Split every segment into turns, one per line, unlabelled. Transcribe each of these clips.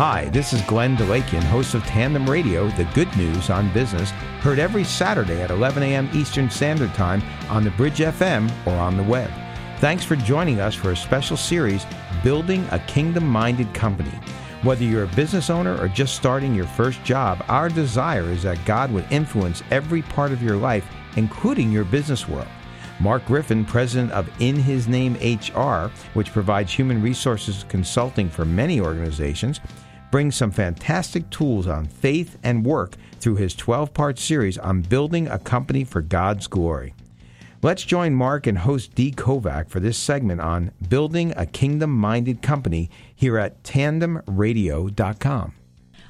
Hi, this is Glenn Dalakian, host of Tandem Radio, the good news on business, heard every Saturday at 11 a.m. Eastern Standard Time on the Bridge FM or on the web. Thanks for joining us for a special series, Building a Kingdom Minded Company. Whether you're a business owner or just starting your first job, our desire is that God would influence every part of your life, including your business world. Mark Griffin, president of In His Name HR, which provides human resources consulting for many organizations, brings some fantastic tools on faith and work through his 12 part series on building a company for God's glory. Let's join Mark and host Dee Kovac for this segment on building a kingdom minded company here at tandemradio.com.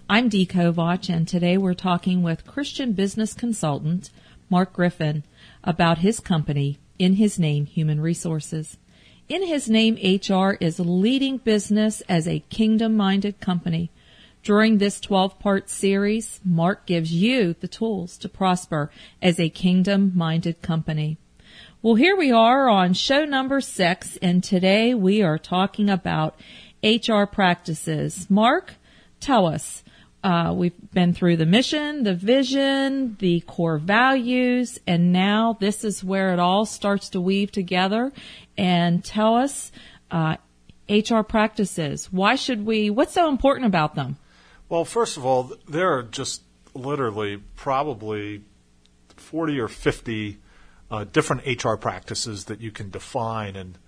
I'm Dee Kovac, and today we're talking with Christian business consultant Mark Griffin about his company, In His Name Human Resources. In His Name HR is leading business as a kingdom minded company. During this 12 part series, Mark gives you the tools to prosper as a kingdom minded company. Well, here we are on show number six, and today we are talking about HR practices. Mark, tell us, uh, we've been through the mission, the vision, the core values, and now this is where it all starts to weave together. And tell us, uh, HR practices. Why should we? What's so important about them?
Well, first of all, there are just literally probably forty or fifty uh, different HR practices that you can define, and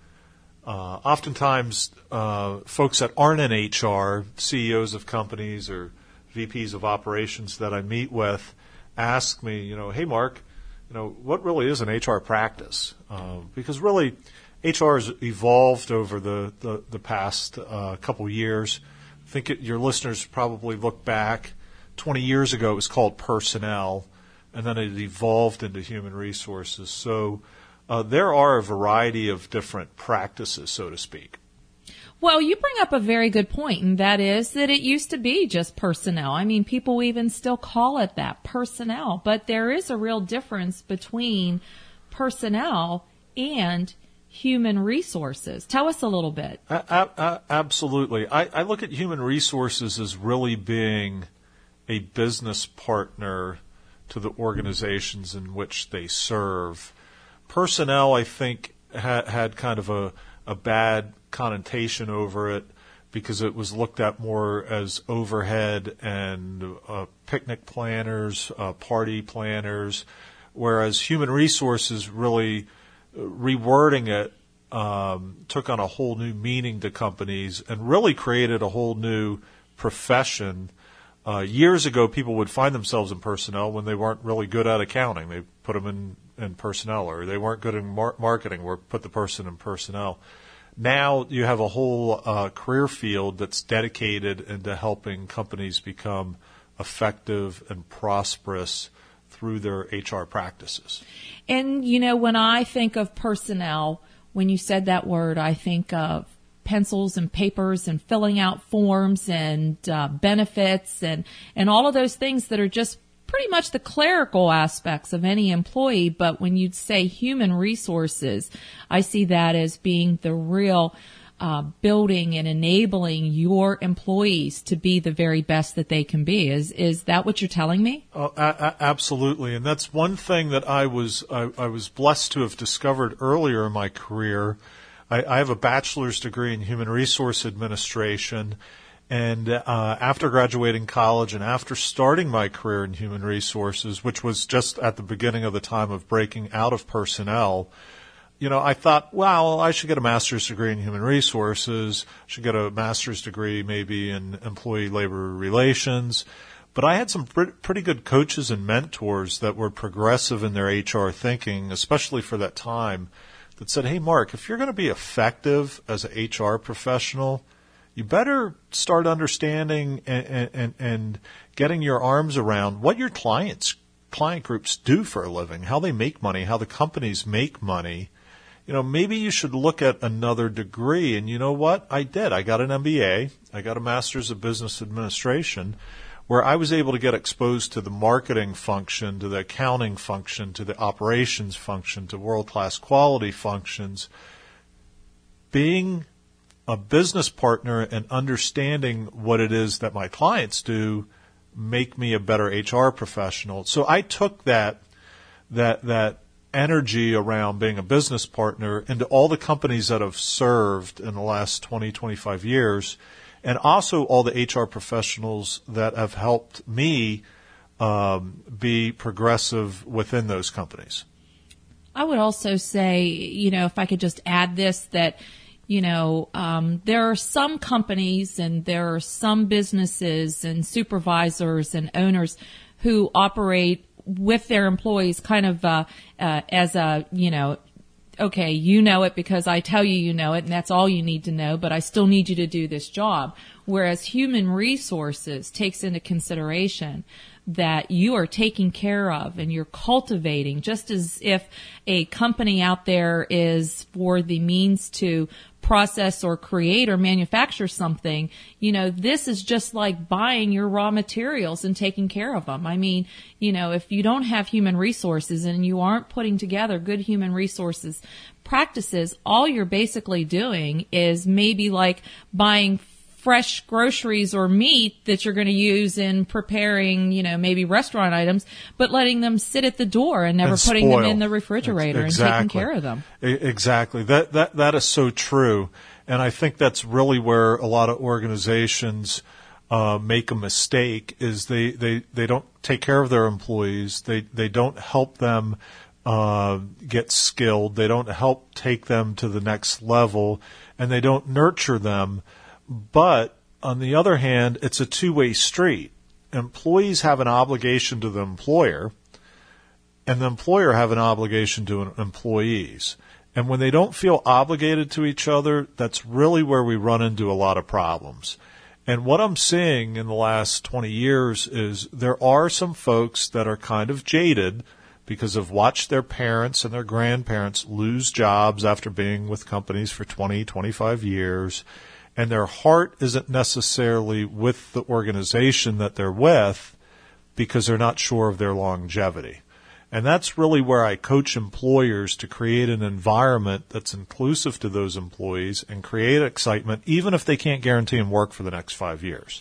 uh, oftentimes uh, folks that aren't in HR, CEOs of companies or VPs of operations that I meet with ask me, you know, hey, Mark, you know, what really is an HR practice? Uh, because really, HR has evolved over the, the, the past uh, couple years. I think it, your listeners probably look back 20 years ago, it was called personnel, and then it evolved into human resources. So uh, there are a variety of different practices, so to speak.
Well, you bring up a very good point, and that is that it used to be just personnel. I mean, people even still call it that, personnel. But there is a real difference between personnel and human resources. Tell us a little bit.
absolutely. I, I look at human resources as really being a business partner to the organizations in which they serve. Personnel, I think, ha- had kind of a, a bad connotation over it because it was looked at more as overhead and uh, picnic planners, uh, party planners, whereas human resources really uh, rewording it um, took on a whole new meaning to companies and really created a whole new profession. Uh, years ago, people would find themselves in personnel when they weren't really good at accounting. They put them in, in personnel, or they weren't good in mar- marketing, or put the person in personnel now you have a whole uh, career field that's dedicated into helping companies become effective and prosperous through their HR practices.
And, you know, when I think of personnel, when you said that word, I think of pencils and papers and filling out forms and uh, benefits and, and all of those things that are just pretty much the clerical aspects of any employee, but when you'd say human resources, I see that as being the real uh, building and enabling your employees to be the very best that they can be. Is is that what you're telling me?
Oh, a- absolutely, and that's one thing that I was I, I, was blessed to have discovered earlier in my career. I have a bachelor's degree in human resource administration and uh, after graduating college and after starting my career in human resources, which was just at the beginning of the time of breaking out of personnel, you know, I thought, well, I should get a master's degree in human resources, I should get a master's degree maybe in employee labor relations. But I had some pretty good coaches and mentors that were progressive in their HR thinking, especially for that time, that said, hey, Mark, if you're going to be effective as an HR professional, you better start understanding and, and, and getting your arms around what your clients client groups do for a living, how they make money, how the companies make money. You know, maybe you should look at another degree. And you know what? I did. I got an MBA. I got a master's of business administration where I was able to get exposed to the marketing function, to the accounting function, to the operations function, to world class quality functions. Being a business partner and understanding what it is that my clients do make me a better HR professional. So I took that that that energy around being a business partner into all the companies that I've served in the last 20, 25 years, and also all the HR professionals that have helped me um, be progressive within those companies.
I would also say, you know, if I could just add this, that, you know, um, there are some companies and there are some businesses and supervisors and owners who operate with their employees kind of uh, uh, as a, you know, okay, you know it because I tell you you know it and that's all you need to know, but I still need you to do this job. Whereas human resources takes into consideration that you are taking care of and you're cultivating just as if a company out there is for the means to process or create or manufacture something, you know, this is just like buying your raw materials and taking care of them. I mean, you know, if you don't have human resources and you aren't putting together good human resources practices, all you're basically doing is maybe like buying fresh groceries or meat that you're going to use in preparing, you know, maybe restaurant items, but letting them sit at the door and never
And
putting them in the refrigerator
Exactly.
and taking care of them.
Exactly. That that that is so true, and I think that's really where a lot of organizations uh, make a mistake. Is they, they they don't take care of their employees. They they don't help them uh, get skilled. They don't help take them to the next level, and they don't nurture them. But on the other hand, it's a two way street. Employees have an obligation to the employer and the employer have an obligation to employees. And when they don't feel obligated to each other, that's really where we run into a lot of problems. And what I'm seeing in the last 20 years is there are some folks that are kind of jaded because they've watched their parents and their grandparents lose jobs after being with companies for 20, 25 years. And their heart isn't necessarily with the organization that they're with because they're not sure of their longevity. And that's really where I coach employers to create an environment that's inclusive to those employees and create excitement, even if they can't guarantee them work for the next five years.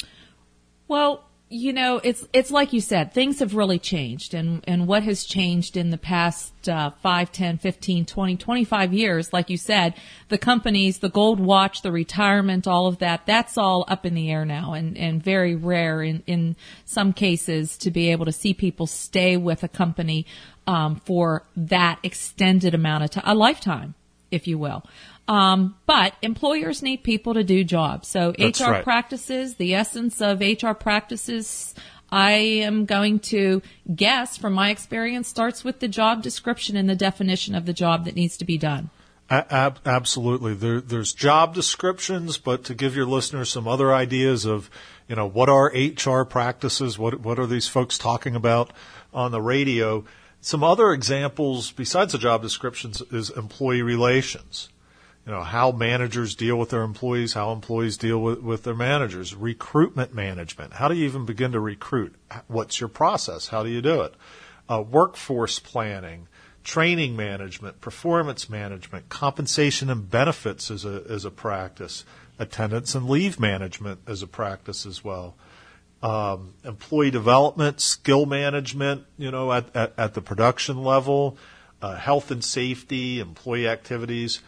Well, you know, it's it's like you said, things have really changed, and and what has changed in the past uh, 5, 10, 15, 20, 25 years, like you said, the companies, the gold watch, the retirement, all of that, that's all up in the air now, and and very rare in in some cases to be able to see people stay with a company um, for that extended amount of time, a lifetime, if you will. Um, but employers need people to do jobs. So
That's
HR
right.
practices, the essence of HR practices, I am going to guess from my experience starts with the job description and the definition of the job that needs to be done.
Ab- absolutely. There, there's job descriptions, but to give your listeners some other ideas of, you know, what are HR practices? What, what are these folks talking about on the radio? Some other examples besides the job descriptions is employee relations. You know, how managers deal with their employees, how employees deal with, with their managers, recruitment management. How do you even begin to recruit? What's your process? How do you do it? Uh, workforce planning, training management, performance management, compensation and benefits as a, as a practice, attendance and leave management as a practice as well. Um, employee development, skill management, you know, at, at, at the production level, uh, health and safety, employee activities,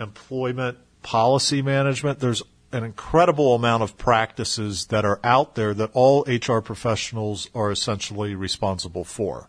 employment policy management. There's an incredible amount of practices that are out there that all HR professionals are essentially responsible for.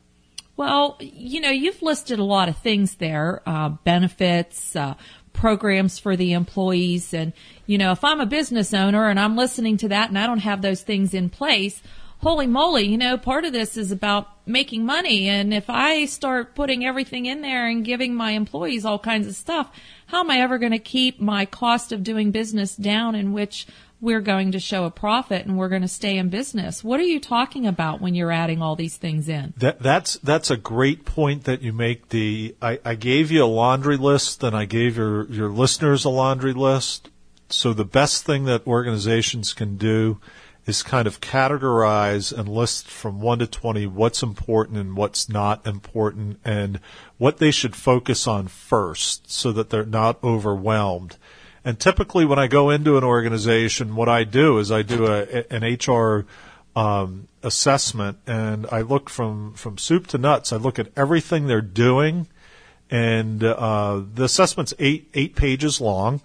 Well, you know, you've listed a lot of things there, uh, benefits, uh, programs for the employees. And, you know, if I'm a business owner and I'm listening to that and I don't have those things in place, holy moly, you know, part of this is about making money. And if I start putting everything in there and giving my employees all kinds of stuff, how am I ever going to keep my cost of doing business down in which we're going to show a profit and we're going to stay in business? What are you talking about when you're adding all these things in?
That, that's that's a great point that you make. The I, I gave you a laundry list, and I gave your your listeners a laundry list. So the best thing that organizations can do is kind of categorize and list from one to twenty what's important and what's not important, and what they should focus on first, so that they're not overwhelmed. And typically, when I go into an organization, what I do is I do a, an HR um, assessment, and I look from from soup to nuts. I look at everything they're doing, and uh, the assessment's eight eight pages long,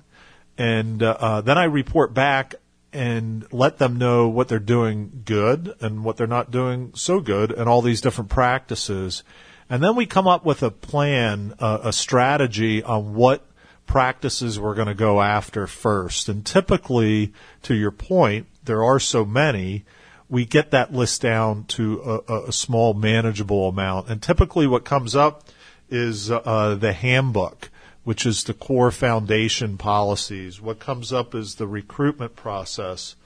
and uh, then I report back and let them know what they're doing good and what they're not doing so good, and all these different practices. And then we come up with a plan, uh, a strategy on what practices we're going to go after first. And typically, to your point, there are so many, we get that list down to a, a small manageable amount. And typically what comes up is uh, the handbook, which is the core foundation policies. What comes up is the recruitment process,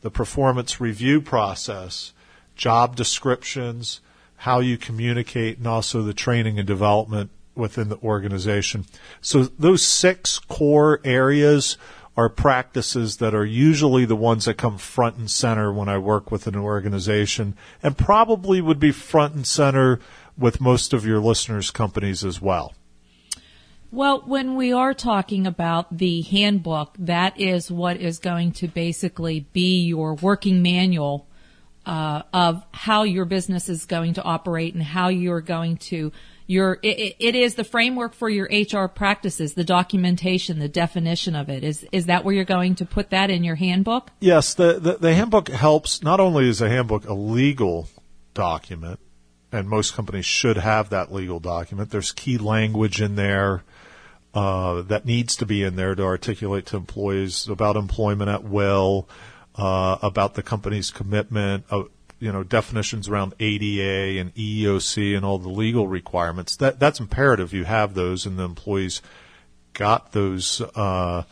the performance review process, job descriptions, how you communicate, and also the training and development within the organization. So those six core areas are practices that are usually the ones that come front and center when I work with an organization and probably would be front and center with most of your listeners' companies as well.
Well, when we are talking about the handbook, that is what is going to basically be your working manual uh, of how your business is going to operate and how you're going to your it, it is the framework for your HR practices, the documentation, the definition of it. Is is that where you're going to put that in your handbook?
Yes, the the, the handbook helps. Not only is a handbook a legal document, and most companies should have that legal document. There's key language in there. Uh, that needs to be in there to articulate to employees about employment at will, uh, about the company's commitment, uh, you know definitions around ADA and EEOC and all the legal requirements. That that's imperative. You have those, and the employees got those uh,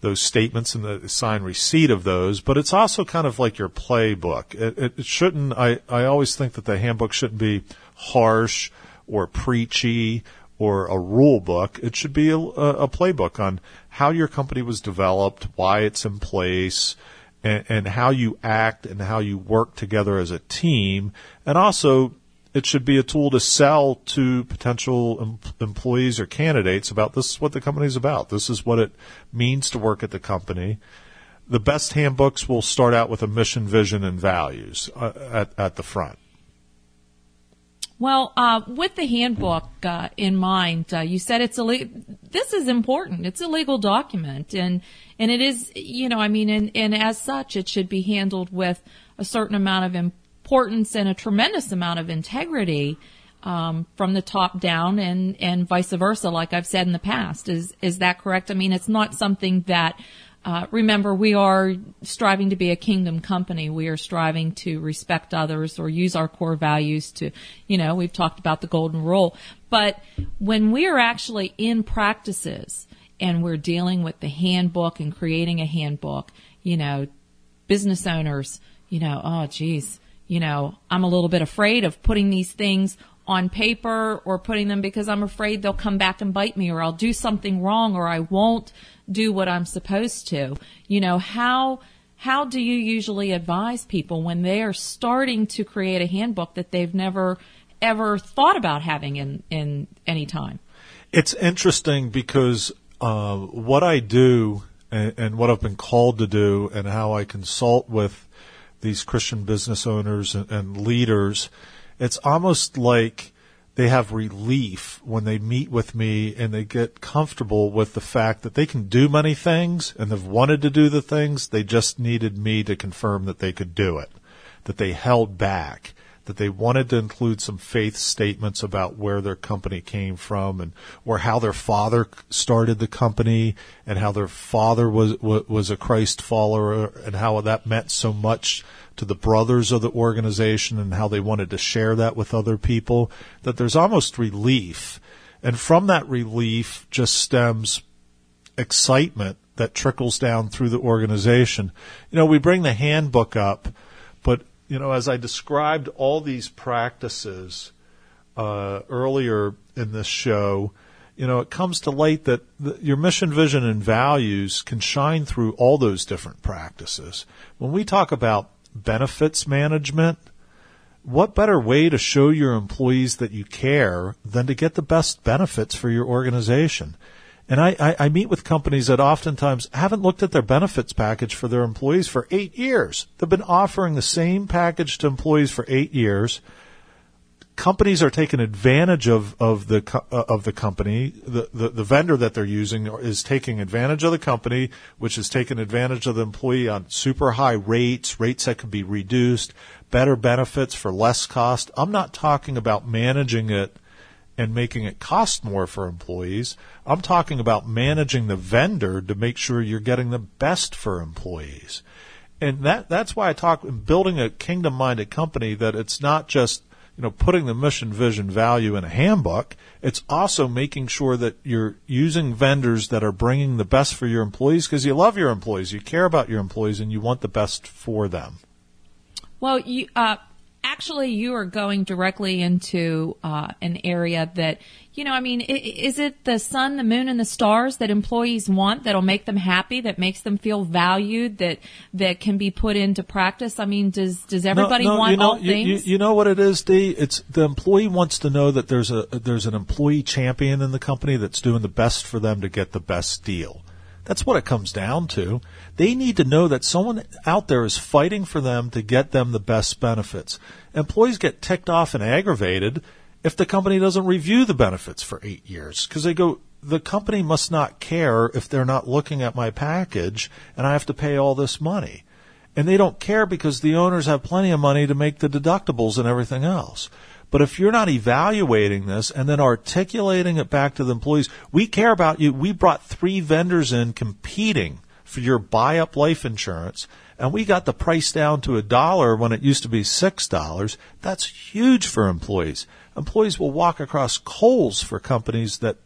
those statements and the signed receipt of those. But it's also kind of like your playbook. It, it, it shouldn't. I I always think that the handbook shouldn't be harsh or preachy or a rule book. It should be a, a playbook on how your company was developed, why it's in place and, and how you act and how you work together as a team. And also, it should be a tool to sell to potential em- employees or candidates about this is what the company is about. This is what it means to work at the company. The best handbooks will start out with a mission, vision, and values uh, at, at the front.
Well, uh, with the handbook uh, in mind, uh, you said it's a le- this is important. It's a legal document, and and it is you know I mean, and and as such, it should be handled with a certain amount of importance and a tremendous amount of integrity um, from the top down, and and vice versa. Like I've said in the past, is is that correct? I mean, it's not something that uh, remember, we are striving to be a kingdom company. We are striving to respect others or use our core values to, you know, we've talked about the golden rule. But when we are actually in practices and we're dealing with the handbook and creating a handbook, you know, business owners, you know, oh geez, you know, I'm a little bit afraid of putting these things on paper or putting them because I'm afraid they'll come back and bite me or I'll do something wrong or I won't do what I'm supposed to. You know, how, how do you usually advise people when they are starting to create a handbook that they've never ever thought about having in, in any time?
It's interesting because uh, what I do and, and, what I've been called to do and how I consult with these Christian business owners and, and leaders, it's almost like they have relief when they meet with me and they get comfortable with the fact that they can do many things and they've wanted to do the things. They just needed me to confirm that they could do it, that they held back, that they wanted to include some faith statements about where their company came from and or how their father started the company and how their father was was a Christ follower and how that meant so much to the brothers of the organization and how they wanted to share that with other people, that there's almost relief. And from that relief just stems excitement that trickles down through the organization. You know, we bring the handbook up, but, you know, as I described all these practices uh, earlier in this show, you know, it comes to light that the, your mission, vision, and values can shine through all those different practices. When we talk about benefits management, what better way to show your employees that you care than to get the best benefits for your organization? And I, I, I, meet with companies that oftentimes haven't looked at their benefits package for their employees for eight years. They've been offering the same package to employees for eight years. Companies are taking advantage of, of the uh, of the company. The, the, the vendor that they're using is taking advantage of the company, which is taking advantage of the employee on super high rates, rates that can be reduced, better benefits for less cost. I'm not talking about managing it and making it cost more for employees. I'm talking about managing the vendor to make sure you're getting the best for employees. And that that's why I talk building a kingdom minded company that it's not just you know putting the mission vision value in a handbook it's also making sure that you're using vendors that are bringing the best for your employees because you love your employees you care about your employees and you want the best for them
well you uh, actually you are going directly into uh, an area that you know i mean is it the sun the moon and the stars that employees want that'll make them happy that makes them feel valued that that can be put into practice? I mean does does everybody
no, no,
want
you know,
all things
you, you, know what it is Dee? it's the employee wants to know that there's a there's an employee champion in the company that's doing the best for them to get the best deal that's what it comes down to. They need to know that someone out there is fighting for them to get them the best benefits. Employees get ticked off and aggravated if the company doesn't review the benefits for eight years because they go, the company must not care if they're not looking at my package and I have to pay all this money. And they don't care because the owners have plenty of money to make the deductibles and everything else. But if you're not evaluating this and then articulating it back to the employees, we care about you. We brought three vendors in competing for your buy up life insurance and we got the price down to a dollar when it used to be six dollars. That's huge for employees. Employees will walk across coals for companies that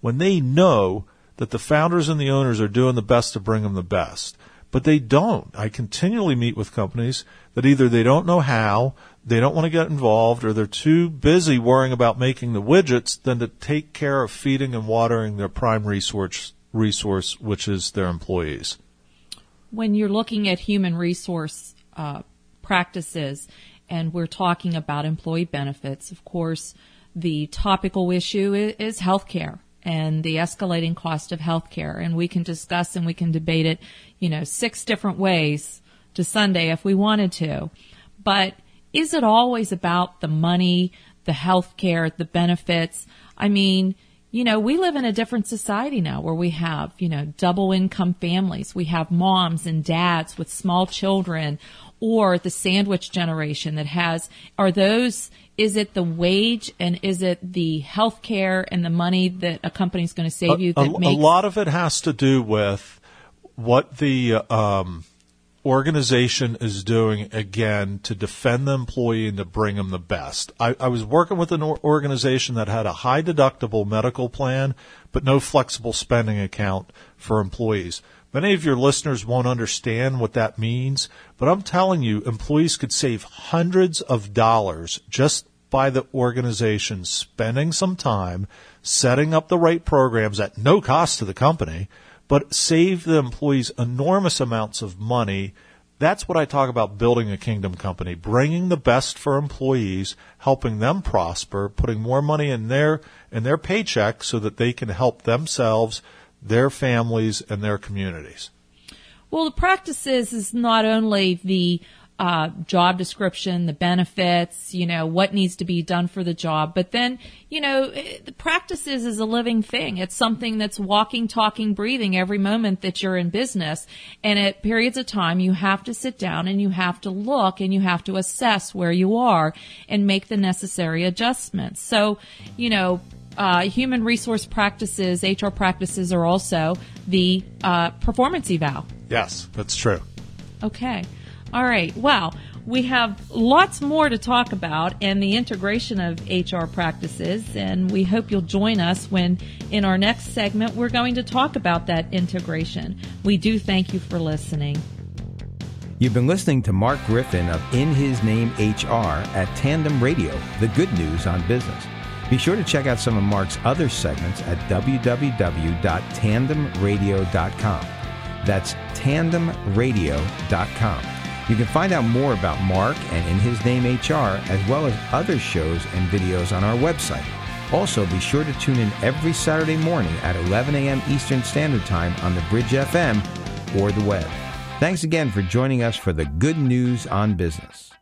when they know that the founders and the owners are doing the best to bring them the best. But they don't. I continually meet with companies that either they don't know how, they don't want to get involved or they're too busy worrying about making the widgets than to take care of feeding and watering their prime resource resource which is their employees.
When you're looking at human resource uh, practices and we're talking about employee benefits of course the topical issue is, is healthcare and the escalating cost of healthcare. And we can discuss and we can debate it you know six different ways to sunday if we wanted to. But is it always about the money, the health care, the benefits? I mean, you know, we live in a different society now where we have, you know, double income families. We have moms and dads with small children or the sandwich generation that has, are those, is it the wage and is it the health care and the money that a company is going to save you? That
a,
makes-
a lot of it has to do with what the, um, organization is doing again to defend the employee and to bring them the best. I, I was working with an organization that had a high deductible medical plan, but no flexible spending account for employees. Many of your listeners won't understand what that means, but I'm telling you, employees could save hundreds of dollars just by the organization spending some time setting up the right programs at no cost to the company but save the employees enormous amounts of money. That's what I talk about building a kingdom company, bringing the best for employees, helping them prosper, putting more money in their in their paycheck so that they can help themselves, their families, and their communities.
Well, the practices is not only the uh, job description, the benefits, you know, what needs to be done for the job. But then, you know, the practices is a living thing. It's something that's walking, talking, breathing every moment that you're in business. And at periods of time, you have to sit down and you have to look and you have to assess where you are and make the necessary adjustments. So, you know, uh, human resource practices, HR practices are also the uh, performance eval.
Yes, that's true.
Okay. All right. Well, we have lots more to talk about and the integration of HR practices, and we hope you'll join us when in our next segment we're going to talk about that integration. We do thank you for listening.
You've been listening to Mark Griffin of In His Name HR at Tandem Radio, the good news on business. Be sure to check out some of Mark's other segments at www.tandemradio.com. That's tandemradio.com. You can find out more about Mark and In His Name HR, as well as other shows and videos on our website. Also, be sure to tune in every Saturday morning at 11 a.m. Eastern Standard Time on the Bridge FM or the web. Thanks again for joining us for the Good News on Business.